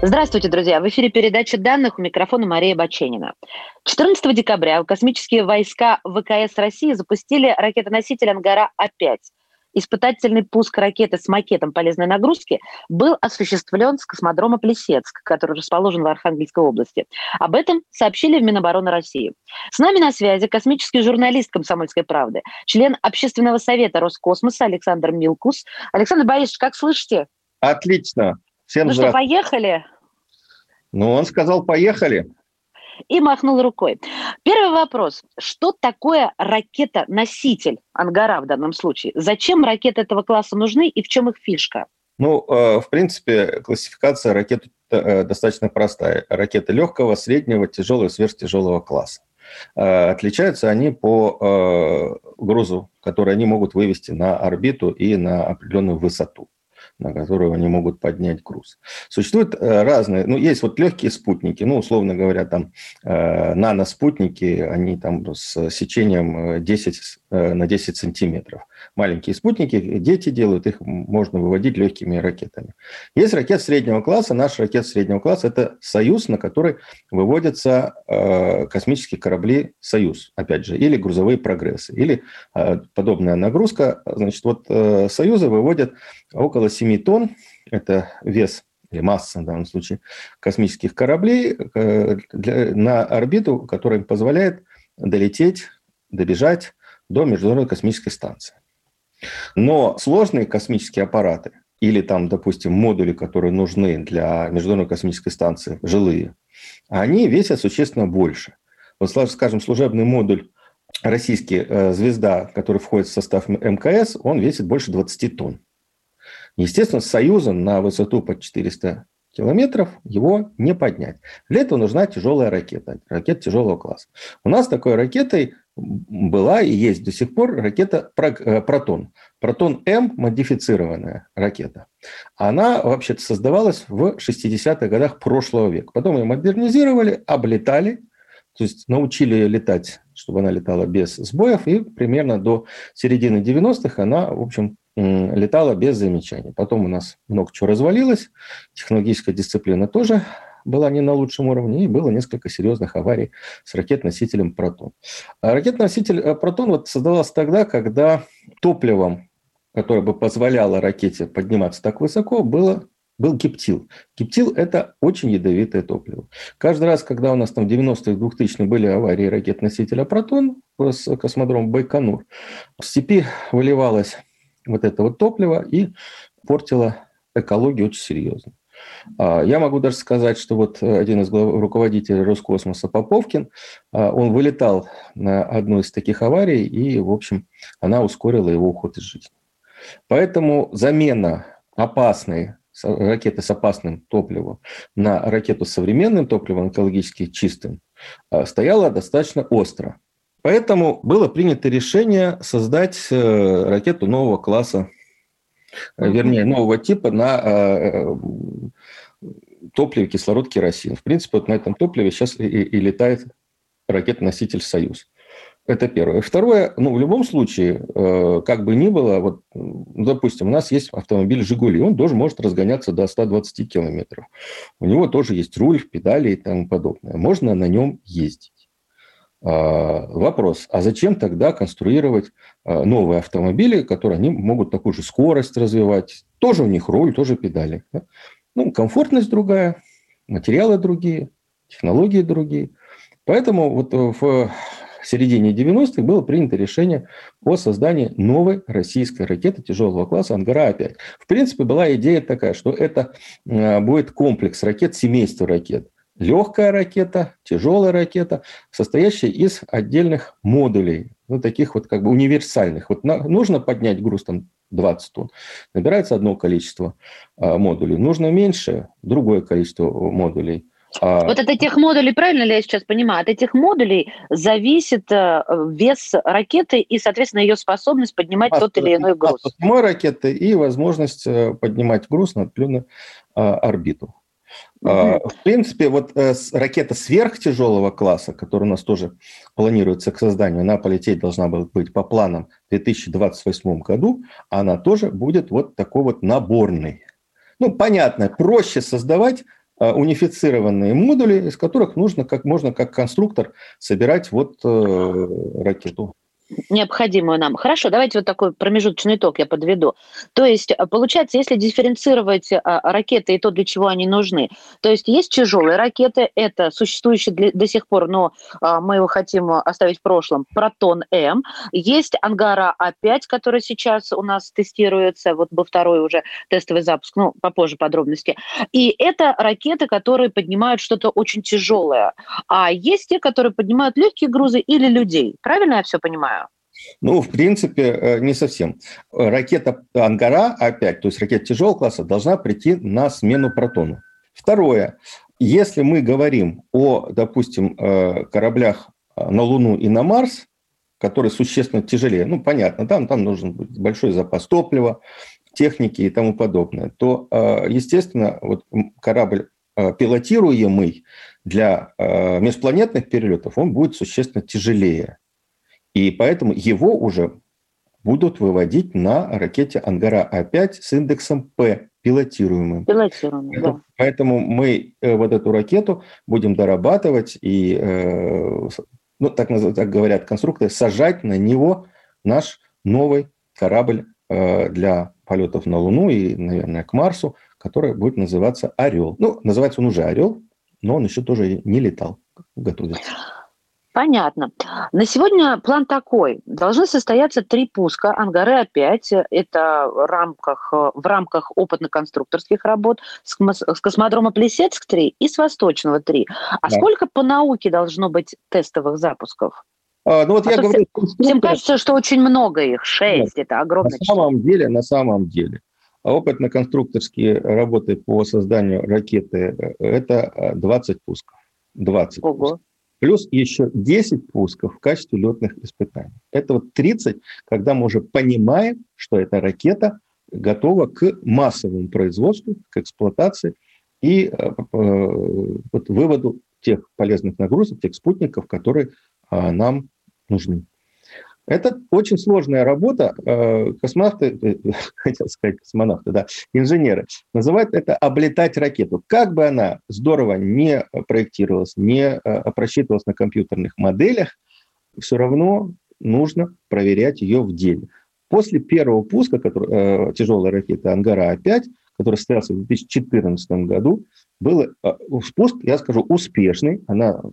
Здравствуйте, друзья! В эфире передача данных у микрофона Мария Баченина. 14 декабря космические войска ВКС России запустили ракетоноситель «Ангара-А5». Испытательный пуск ракеты с макетом полезной нагрузки был осуществлен с космодрома Плесецк, который расположен в Архангельской области. Об этом сообщили в Минобороны России. С нами на связи космический журналист «Комсомольской правды», член Общественного совета Роскосмоса Александр Милкус. Александр Борисович, как слышите? Отлично. Всем ну что, поехали? Ну, он сказал, поехали. И махнул рукой. Первый вопрос. Что такое ракета-носитель Ангара в данном случае? Зачем ракеты этого класса нужны и в чем их фишка? Ну, э, в принципе, классификация ракет э, достаточно простая. Ракеты легкого, среднего, тяжелого, сверхтяжелого класса. Э, отличаются они по грузу, который они могут вывести на орбиту и на определенную высоту на которую они могут поднять груз. Существуют э, разные, ну, есть вот легкие спутники, ну, условно говоря, там э, наноспутники, они там с сечением 10 э, на 10 сантиметров. Маленькие спутники, дети делают, их можно выводить легкими ракетами. Есть ракет среднего класса, наш ракет среднего класса – это «Союз», на который выводятся космические корабли «Союз», опять же, или грузовые прогрессы, или подобная нагрузка. Значит, вот «Союзы» выводят около 7 7 тонн, это вес или масса в данном случае космических кораблей э, для, на орбиту, которая им позволяет долететь, добежать до Международной космической станции. Но сложные космические аппараты или там, допустим, модули, которые нужны для Международной космической станции, жилые, они весят существенно больше. Вот, скажем, служебный модуль российский э, «Звезда», который входит в состав МКС, он весит больше 20 тонн. Естественно, с Союзом на высоту под 400 километров его не поднять. Для этого нужна тяжелая ракета, ракета тяжелого класса. У нас такой ракетой была и есть до сих пор ракета э, «Протон». «Протон-М» – модифицированная ракета. Она вообще-то создавалась в 60-х годах прошлого века. Потом ее модернизировали, облетали, то есть научили летать, чтобы она летала без сбоев, и примерно до середины 90-х она, в общем, летала без замечаний. Потом у нас много чего развалилось, технологическая дисциплина тоже была не на лучшем уровне, и было несколько серьезных аварий с ракет-носителем «Протон». А ракет-носитель э, «Протон» вот создавался тогда, когда топливом, которое бы позволяло ракете подниматься так высоко, было был гептил. Гептил – это очень ядовитое топливо. Каждый раз, когда у нас там в 90-х, 2000-х были аварии ракет-носителя «Протон» с космодрома Байконур, в степи выливалось вот это вот топливо и портило экологию очень серьезно. А, я могу даже сказать, что вот один из руководителей Роскосмоса Поповкин, а, он вылетал на одну из таких аварий, и, в общем, она ускорила его уход из жизни. Поэтому замена опасной ракеты с опасным топливом на ракету с современным топливом, экологически чистым, а, стояла достаточно остро. Поэтому было принято решение создать э, ракету нового класса, э, вернее, нового типа на э, топливе кислород керосин. В принципе, вот на этом топливе сейчас и, и летает ракета-носитель «Союз». Это первое. Второе, ну, в любом случае, как бы ни было, вот, допустим, у нас есть автомобиль «Жигули», он тоже может разгоняться до 120 километров. У него тоже есть руль, педали и тому подобное. Можно на нем ездить. А, вопрос, а зачем тогда конструировать а, новые автомобили, которые они могут такую же скорость развивать, тоже у них руль, тоже педали. Ну, комфортность другая, материалы другие, технологии другие. Поэтому вот в середине 90-х было принято решение о создании новой российской ракеты тяжелого класса «Ангара-5». В принципе, была идея такая, что это а, будет комплекс ракет, семейство ракет легкая ракета, тяжелая ракета, состоящая из отдельных модулей, ну, таких вот как бы универсальных. Вот на, нужно поднять груз там 20 тонн, набирается одно количество а, модулей. Нужно меньше, другое количество модулей. А... Вот от этих модулей, правильно ли я сейчас понимаю, от этих модулей зависит э, вес ракеты и, соответственно, ее способность поднимать масса, тот или иной груз. Самой ракеты и возможность э, поднимать груз на определенную а, орбиту. Mm-hmm. В принципе, вот э, ракета сверхтяжелого класса, которая у нас тоже планируется к созданию, она полететь должна быть по планам в 2028 году, она тоже будет вот такой вот наборной. Ну, понятно, проще создавать а, унифицированные модули, из которых нужно как можно как конструктор собирать вот э, ракету необходимую нам. Хорошо, давайте вот такой промежуточный итог я подведу. То есть, э, получается, если дифференцировать а, ракеты и то, для чего они нужны, то есть есть тяжелые ракеты, это существующие для, до сих пор, но а, мы его хотим оставить в прошлом, Протон-М, есть Ангара-А5, который сейчас у нас тестируется, вот был второй уже тестовый запуск, ну, попозже подробности. И это ракеты, которые поднимают что-то очень тяжелое. А есть те, которые поднимают легкие грузы или людей. Правильно я все понимаю? Ну, в принципе, э, не совсем. Ракета «Ангара» опять, то есть ракета тяжелого класса, должна прийти на смену «Протону». Второе. Если мы говорим о, допустим, э, кораблях э, на Луну и на Марс, которые существенно тяжелее, ну, понятно, там, там нужен большой запас топлива, техники и тому подобное, то, естественно, вот корабль пилотируемый для межпланетных перелетов, он будет существенно тяжелее. И поэтому его уже будут выводить на ракете Ангара-А5 с индексом П, пилотируемым. Пилотируемым, да. Поэтому мы э, вот эту ракету будем дорабатывать и, э, ну, так, так говорят конструкторы, сажать на него наш новый корабль э, для полетов на Луну и, наверное, к Марсу, который будет называться «Орел». Ну, называется он уже «Орел», но он еще тоже не летал, готовится. Понятно. На сегодня план такой. Должны состояться три пуска. Ангары опять. Это в рамках, в рамках опытно-конструкторских работ с, с космодрома Плесецк-3 и с Восточного 3. А да. сколько по науке должно быть тестовых запусков? А, ну вот а я говорю, всем, всем кажется, что очень много их, шесть, Нет, это огромное На самом деле, на самом деле, опытно-конструкторские работы по созданию ракеты это 20 э, пусков. 20 Ого. пусков. Плюс еще 10 пусков в качестве летных испытаний. Это вот 30, когда мы уже понимаем, что эта ракета готова к массовому производству, к эксплуатации и э, э, вот, выводу тех полезных нагрузок, тех спутников, которые а, нам нужны. Это очень сложная работа. Э, космонавты, э, хотел сказать космонавты, да, инженеры, называют это облетать ракету. Как бы она здорово не проектировалась, не э, просчитывалась на компьютерных моделях, все равно нужно проверять ее в деле. После первого пуска который, тяжелой ракеты «Ангара-5», который состоялся в 2014 году, был э, спуск, я скажу, успешный. Она э,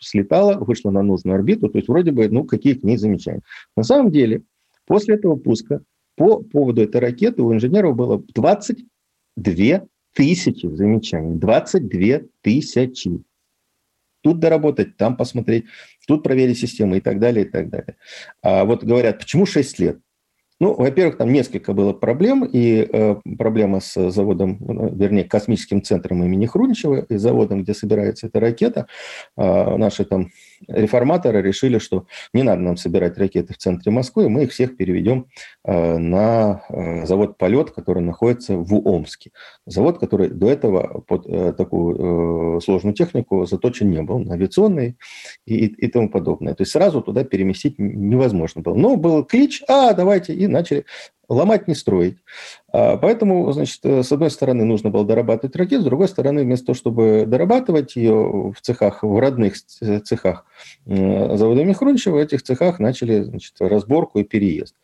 слетала, вышла на нужную орбиту, то есть вроде бы, ну, какие к ней замечания. На самом деле, после этого пуска по поводу этой ракеты у инженеров было 22 тысячи замечаний. 22 тысячи. Тут доработать, там посмотреть, тут проверить систему и так далее, и так далее. А вот говорят, почему 6 лет? Ну, во-первых, там несколько было проблем, и э, проблема с заводом, ну, вернее, космическим центром имени Хруничева и заводом, где собирается эта ракета. Э, наши там реформаторы решили, что не надо нам собирать ракеты в центре Москвы, мы их всех переведем э, на э, завод «Полет», который находится в Омске. Завод, который до этого под э, такую сложную технику заточен не был, авиационный и, и, и тому подобное. То есть сразу туда переместить невозможно было. Но был клич, а, давайте, и начали ломать, не строить. А, поэтому, значит, э, с одной стороны, нужно было дорабатывать ракету, с другой стороны, вместо того, чтобы дорабатывать ее в цехах, в родных цехах завода Михрунчева, в этих цехах начали значит, разборку и переезд.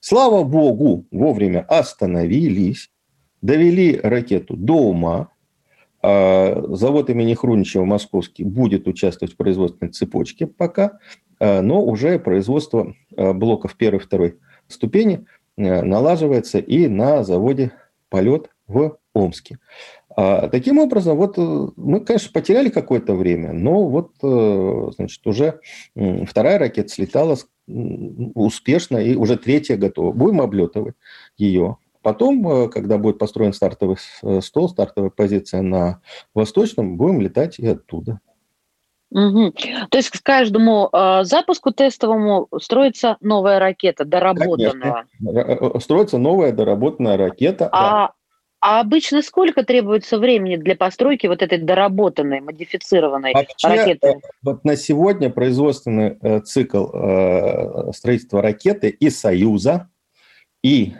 Слава богу, вовремя остановились, довели ракету до ума, а, Завод имени Хруничева московский будет участвовать в производственной цепочке пока, а, но уже производство блоков первой и второй ступени э, налаживается и на заводе «Полет» в Омске. А, таким образом, вот э, мы, конечно, потеряли какое-то время, но вот, э, значит, уже вторая ракета слетала успешно, и уже третья готова. Будем облетывать ее. потом, когда будет построен стартовый стол, стартовая позиция на Восточном, будем летать и оттуда. Угу. То есть к каждому э, запуску тестовому строится новая ракета, доработанная. Конечно. Строится новая доработанная ракета. А, да. а обычно сколько требуется времени для постройки вот этой доработанной, модифицированной Вообще, ракеты? Вот на сегодня производственный э, цикл э, строительства ракеты и Союза, и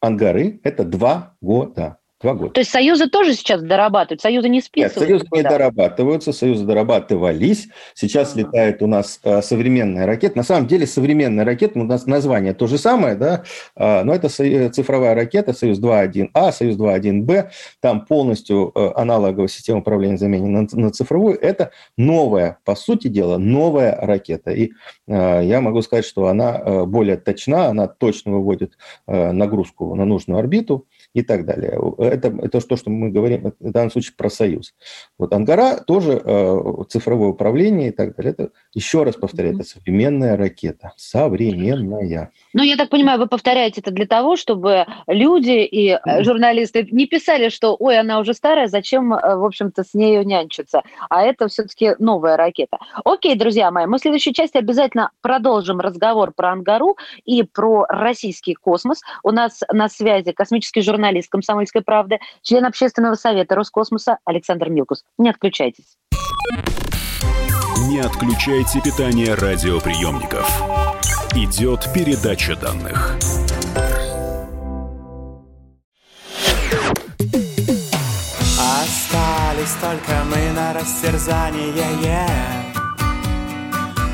Ангары – это два года. Два года. То есть союзы тоже сейчас дорабатывают? Союзы не списывают? Нет, союзы не дорабатываются, союзы дорабатывались. Сейчас а летает у нас э, современная ракета. На самом деле современная ракета, у нас название то же самое, да, э, но это со- цифровая ракета Союз-2.1А, Союз-2.1Б. Там полностью э, аналоговая система управления заменена на, на цифровую. Это новая, по сути дела, новая ракета. И э, я могу сказать, что она э, более точна, она точно выводит э, нагрузку на нужную орбиту и так далее. Это, это то, что мы говорим в данном случае про Союз. Вот Ангара тоже э, цифровое управление и так далее. Это, еще раз повторяю, mm-hmm. это современная ракета. Современная. Ну, я так понимаю, вы повторяете это для того, чтобы люди и mm-hmm. журналисты не писали, что, ой, она уже старая, зачем, э, в общем-то, с нею нянчиться. А это все-таки новая ракета. Окей, друзья мои, мы в следующей части обязательно продолжим разговор про Ангару и про российский космос. У нас на связи космический журналист «Комсомольской правды», член общественного совета Роскосмоса Александр Милкус. Не отключайтесь. Не отключайте питание радиоприемников. Идет передача данных. Остались только мы на растерзание. Yeah.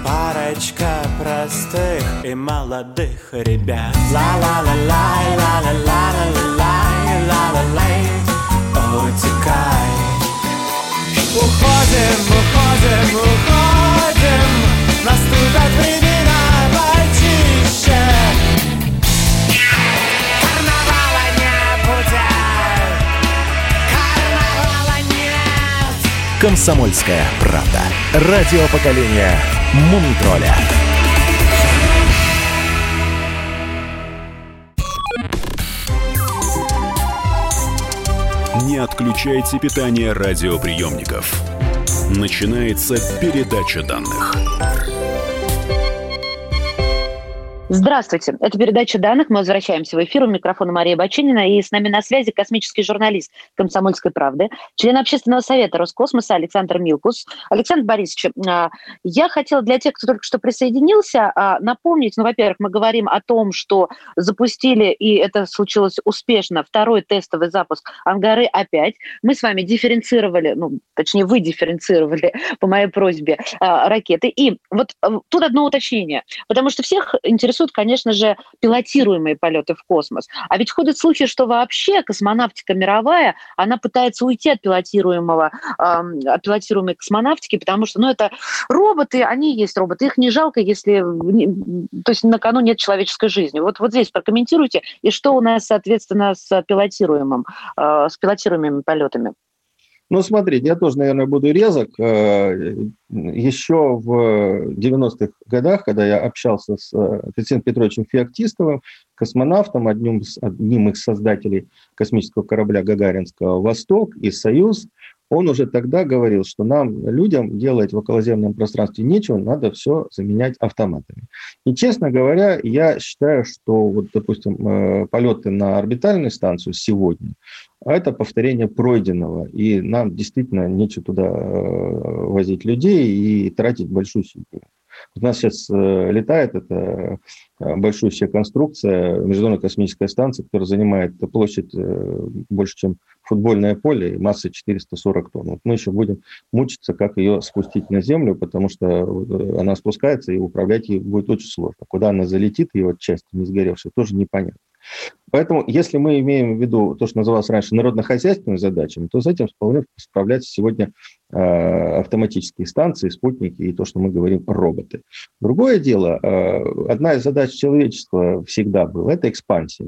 Парочка простых и молодых ребят Ла-ла-ла-лай, ла-ла-ла-ла-лай, ла-ла-лай Утекай Уходим, уходим, Комсомольская правда. Радио поколения Мумитроля. Не отключайте питание радиоприемников. Начинается передача данных. Здравствуйте. Это передача данных. Мы возвращаемся в эфир. У микрофона Мария Бачинина. И с нами на связи космический журналист «Комсомольской правды», член общественного совета Роскосмоса Александр Милкус. Александр Борисович, а, я хотела для тех, кто только что присоединился, а, напомнить, ну, во-первых, мы говорим о том, что запустили, и это случилось успешно, второй тестовый запуск «Ангары опять». Мы с вами дифференцировали, ну, точнее, вы дифференцировали по моей просьбе а, ракеты. И вот тут одно уточнение, потому что всех интересует интересуют, конечно же, пилотируемые полеты в космос. А ведь ходят слухи, что вообще космонавтика мировая, она пытается уйти от пилотируемого, э, от пилотируемой космонавтики, потому что, ну, это роботы, они есть роботы, их не жалко, если, то есть на кону нет человеческой жизни. Вот, вот здесь прокомментируйте, и что у нас, соответственно, с пилотируемым, э, с пилотируемыми полетами? Ну, смотрите, я тоже, наверное, буду резок. Э, Еще в 90-х годах, когда я общался с э, Константином Петровичем Феоктистовым, космонавтом, одним, одним из создателей космического корабля Гагаринского «Восток» и «Союз», он уже тогда говорил, что нам, людям, делать в околоземном пространстве нечего, надо все заменять автоматами. И, честно говоря, я считаю, что, вот, допустим, э, полеты на орбитальную станцию сегодня, это повторение пройденного, и нам действительно нечего туда э, возить людей и тратить большую силу. У нас сейчас э, летает эта э, большущая конструкция, Международная космическая станция, которая занимает площадь э, больше, чем футбольное поле, и массой 440 тонн. Вот мы еще будем мучиться, как ее спустить на Землю, потому что она спускается, и управлять ей будет очень сложно. Куда она залетит, ее часть не сгоревшая, тоже непонятно. Поэтому, если мы имеем в виду то, что называлось раньше народно-хозяйственными задачами, то с этим вполне справляются сегодня э, автоматические станции, спутники и то, что мы говорим, роботы. Другое дело, э, одна из задач человечества всегда была – это экспансия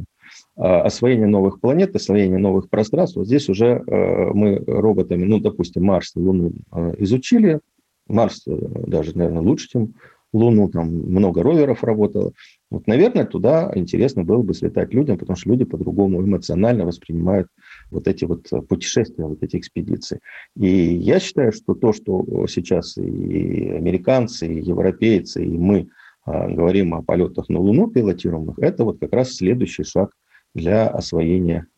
э, освоение новых планет, освоение новых пространств. Вот здесь уже мы роботами, ну, допустим, Марс и Луну изучили. Марс даже, наверное, лучше, чем Луну, там много роверов работало. Вот, наверное, туда интересно было бы слетать людям, потому что люди по-другому эмоционально воспринимают вот эти вот путешествия, вот эти экспедиции. И я считаю, что то, что сейчас и американцы, и европейцы, и мы а, говорим о полетах на Луну пилотируемых, это вот как раз следующий шаг для освоения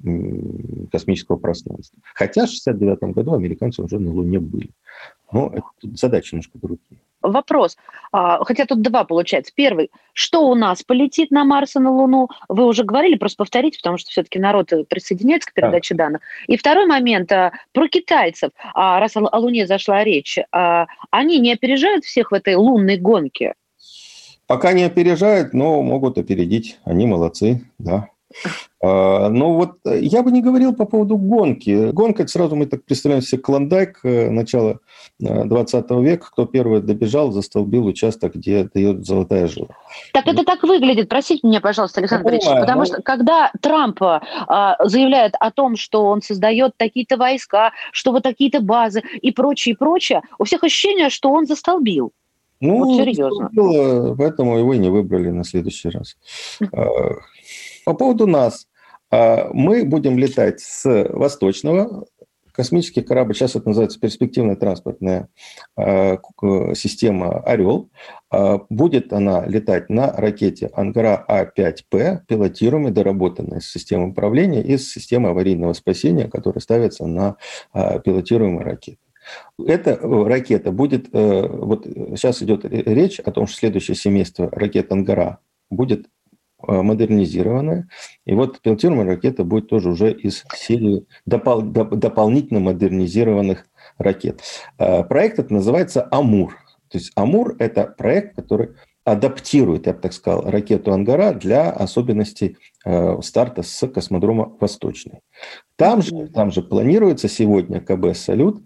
космического пространства. Хотя в 1969 году американцы уже на Луне были. Но задачи немножко другие. Вопрос. А, хотя тут два получается. Первый. Что у нас полетит на Марс и на Луну? Вы уже говорили, просто повторите, потому что все-таки народ присоединяется к передаче да. данных. И второй момент. А, про китайцев. А, раз о Луне зашла речь. Они не опережают всех в этой лунной гонке? Пока не опережают, но могут опередить. Они молодцы, да. А, ну вот э, я бы не говорил по поводу гонки. Гонка, сразу мы так представляем себе клондайк э, начала 20 э, века. Кто первый добежал, застолбил участок, где дает золотая жила. Так это так выглядит. Простите меня, пожалуйста, Александр Борисович. Потому но... что когда Трамп а, заявляет о том, что он создает такие-то войска, что вот такие-то базы и прочее, и прочее, у всех ощущение, что он застолбил. Ну, вот серьезно. Было, поэтому его и не выбрали на следующий раз. По поводу нас. А, мы будем летать с восточного космический корабль, сейчас это называется перспективная транспортная а, система «Орел». А, будет она летать на ракете «Ангара А5П», пилотируемой, доработанной с системой управления и с системой аварийного спасения, которая ставится на пилотируемые ракеты. Эта ракета будет, э, вот сейчас идет речь о том, что следующее семейство ракет «Ангара» будет Э, модернизированная. И вот пилотируемая ракета будет тоже уже из серии допол- доп- дополнительно модернизированных ракет. Э, проект это называется «Амур». То есть «Амур» – это проект, который адаптирует, я бы так сказал, ракету «Ангара» для особенностей э, старта с космодрома «Восточный». Там же, там же планируется сегодня КБ «Салют»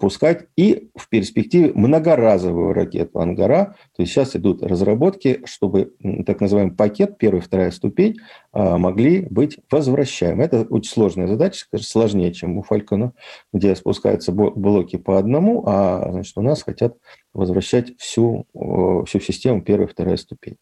пускать и в перспективе многоразовую ракету «Ангара». То есть сейчас идут разработки, чтобы так называемый пакет, первая и вторая ступень, а, могли быть возвращаемы. Это очень сложная задача, сложнее, чем у «Фалькона», где спускаются блоки по одному, а значит, у нас хотят возвращать всю, всю систему первая и вторая ступень.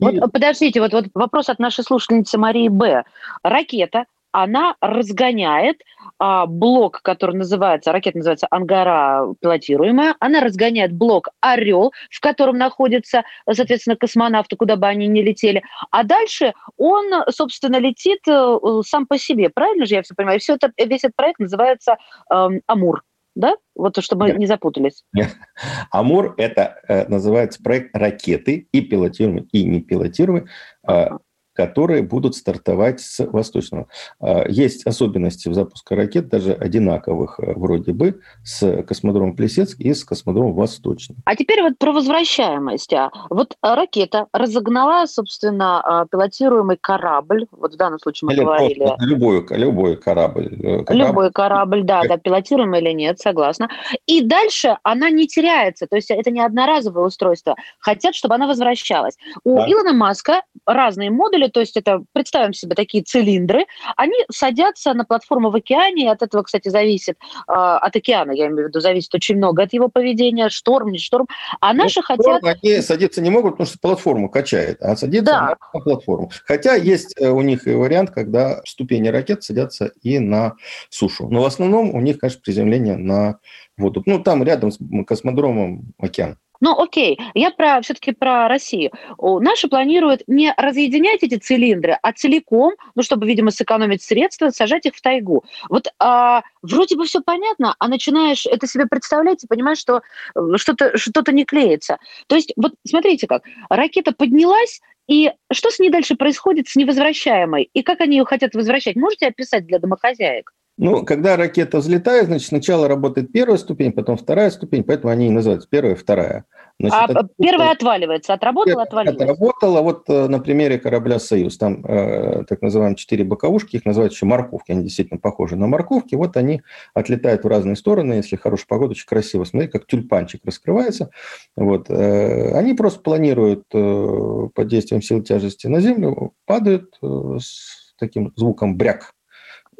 Вот, и... Подождите, вот, вот вопрос от нашей слушательницы Марии Б. Ракета она разгоняет а, блок, который называется, ракета называется «Ангара пилотируемая», она разгоняет блок «Орел», в котором находятся, соответственно, космонавты, куда бы они ни летели, а дальше он, собственно, летит э, сам по себе, правильно же я все понимаю? Все это, весь этот проект называется э, «Амур». Да? Вот чтобы мы не запутались. Амур – это э, называется проект ракеты и пилотируемый, и не пилотируемый. Э, которые будут стартовать с восточного. А, есть особенности в запуске ракет, даже одинаковых э, вроде бы, с космодромом Плесецк и с космодромом Восточный. А теперь вот про возвращаемость. А. Вот ракета разогнала, собственно, а, пилотируемый корабль, вот в данном случае мы или говорили... Любой, любой корабль, э, корабль. Любой корабль, да, да, пилотируемый или нет, согласна. И дальше она не теряется, то есть это не одноразовое устройство. Хотят, чтобы она возвращалась. У да. Илона Маска разные модули, модули, то есть это, представим себе такие цилиндры, они садятся на платформу в океане, и от этого, кстати, зависит, э, от океана, я имею в виду, зависит очень много от его поведения, шторм, не шторм, а ну, наши ну, хотят... Они садиться не могут, потому что платформу качает, а садиться да. на платформу. Хотя есть э, у них и вариант, когда ступени ракет садятся и на сушу. Но в основном у них, конечно, приземление на воду. Ну, там рядом с космодромом океан. Ну, окей, я про все-таки про Россию. Наши планируют не разъединять эти цилиндры, а целиком, ну, чтобы, видимо, сэкономить средства, сажать их в тайгу. Вот а, вроде бы все понятно, а начинаешь это себе представлять и понимаешь, что э, что-то что не клеится. То есть, вот смотрите как, ракета поднялась, и что с ней дальше происходит с невозвращаемой? И как они ее хотят возвращать? Можете описать для домохозяек? Ну, когда ракета взлетает, значит, сначала работает первая ступень, потом вторая ступень, поэтому они и называются первая и вторая. Значит, а это, первая отваливается, отработала, отвалилась? Отработала, вот э, на примере корабля «Союз», там э, так называемые четыре боковушки, их называют еще морковки, они действительно похожи на морковки, вот они отлетают в разные стороны, если хорошая погода, очень красиво, смотри, как тюльпанчик раскрывается, вот, э, они просто планируют э, под действием сил тяжести на землю, падают э, с таким звуком бряк,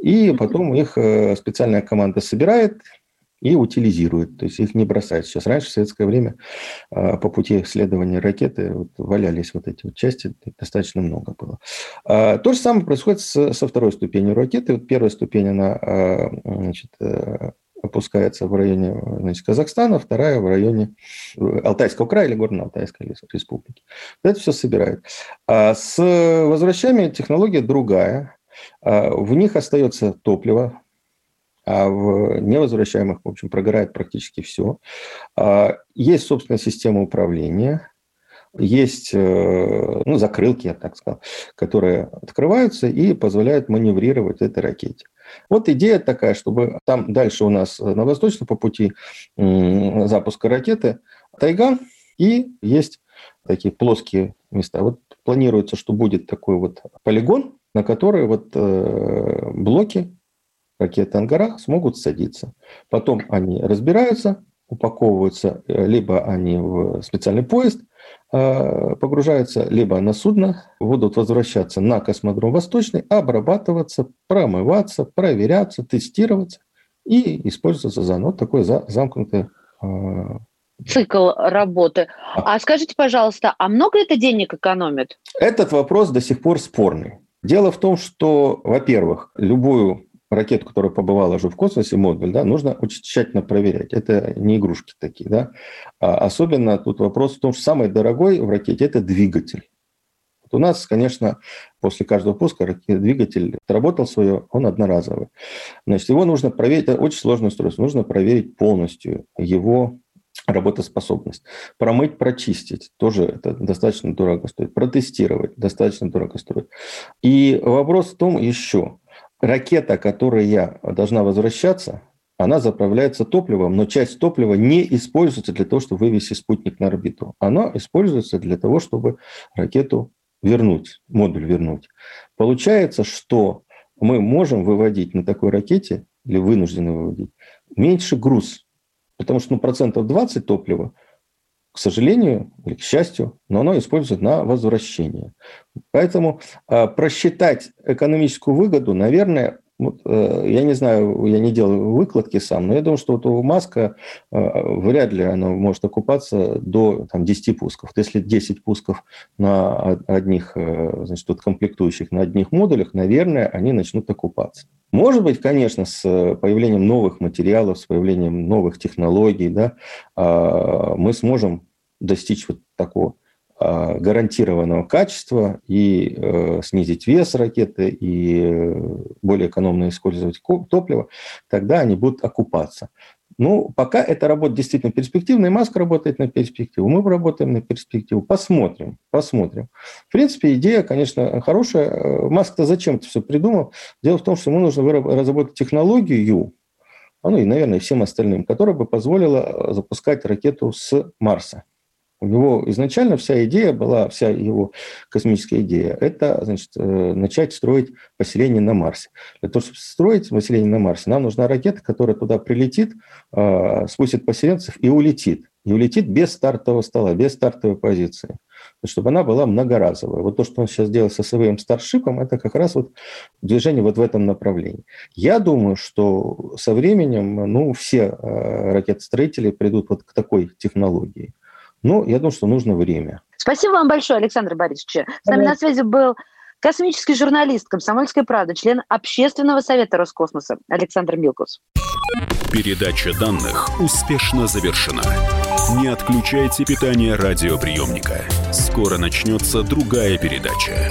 и потом их э, специальная команда собирает, и утилизирует, то есть их не бросает. Сейчас раньше, в советское время, а, по пути исследования ракеты вот, валялись вот эти вот части, достаточно много было. А, то же самое происходит со второй ступенью ракеты. Вот первая ступень, она а, значит, э, опускается в районе значит, Казахстана, вторая в районе э, Алтайского края или Горно-Алтайской республики. Это все собирает. А с возвращами технология другая. В них остается топливо, а в невозвращаемых, в общем, прогорает практически все. А, есть собственная система управления, есть э, ну, закрылки, я так сказал, которые открываются и позволяют маневрировать этой ракете. Вот идея такая, чтобы там дальше у нас на восточном по пути запуска ракеты тайга и есть такие плоские места. Вот планируется, что будет такой вот полигон, на который вот э, блоки ракеты «Ангара» смогут садиться. Потом они разбираются, упаковываются, э, либо они в специальный поезд э, погружаются, либо на судно, будут возвращаться на космодром Восточный, обрабатываться, промываться, проверяться, тестироваться и использоваться заново. Вот такой замкнутый э, цикл работы. А скажите, пожалуйста, а много это денег экономит? Этот вопрос до сих пор спорный. Дело в том, что, во-первых, любую ракету, которая побывала уже в космосе, модуль, да, нужно очень тщательно проверять. Это не игрушки такие, да. А особенно тут вопрос в том, что самый дорогой в ракете – это двигатель. Вот у нас, конечно, после каждого пуска двигатель отработал свое, он одноразовый. Значит, его нужно проверить, это очень сложное устройство, нужно проверить полностью его работоспособность. Промыть, прочистить тоже это достаточно дорого стоит. Протестировать достаточно дорого стоит. И вопрос в том еще, ракета, которая должна возвращаться, она заправляется топливом, но часть топлива не используется для того, чтобы вывести спутник на орбиту. Она используется для того, чтобы ракету вернуть, модуль вернуть. Получается, что мы можем выводить на такой ракете, или вынуждены выводить, меньше груз, потому что ну, процентов 20 топлива к сожалению или к счастью, но оно используется на возвращение. Поэтому э, просчитать экономическую выгоду, наверное, вот, э, я не знаю, я не делаю выкладки сам, но я думаю, что вот у Маска э, вряд ли оно может окупаться до там, 10 пусков. Если 10 пусков на одних, э, значит, тут комплектующих на одних модулях, наверное, они начнут окупаться. Может быть, конечно, с появлением новых материалов, с появлением новых технологий, да, а, мы сможем достичь вот такого а, гарантированного качества и э, снизить вес ракеты и э, более экономно использовать топливо, тогда они будут окупаться. Ну, пока эта работа действительно перспективная, Маск работает на перспективу, мы работаем на перспективу. Посмотрим, посмотрим. В принципе, идея, конечно, хорошая. Э, Маск-то зачем это все придумал? Дело в том, что ему нужно разработать технологию, ну и, наверное, всем остальным, которая бы позволила запускать ракету с Марса. У него изначально вся идея была, вся его космическая идея, это значит, э, начать строить поселение на Марсе. Для того, чтобы строить поселение на Марсе, нам нужна ракета, которая туда прилетит, э, спустит поселенцев и улетит. И улетит без стартового стола, без стартовой позиции. Чтобы она была многоразовая. Вот то, что он сейчас делает со своим старшипом, это как раз вот движение вот в этом направлении. Я думаю, что со временем ну, все э, ракетостроители придут вот к такой технологии. Ну, я думаю, что нужно время. Спасибо вам большое, Александр Борисович. С нами на связи был космический журналист «Комсомольской правды», член Общественного совета Роскосмоса Александр Милкус. Передача данных успешно завершена. Не отключайте питание радиоприемника. Скоро начнется другая передача.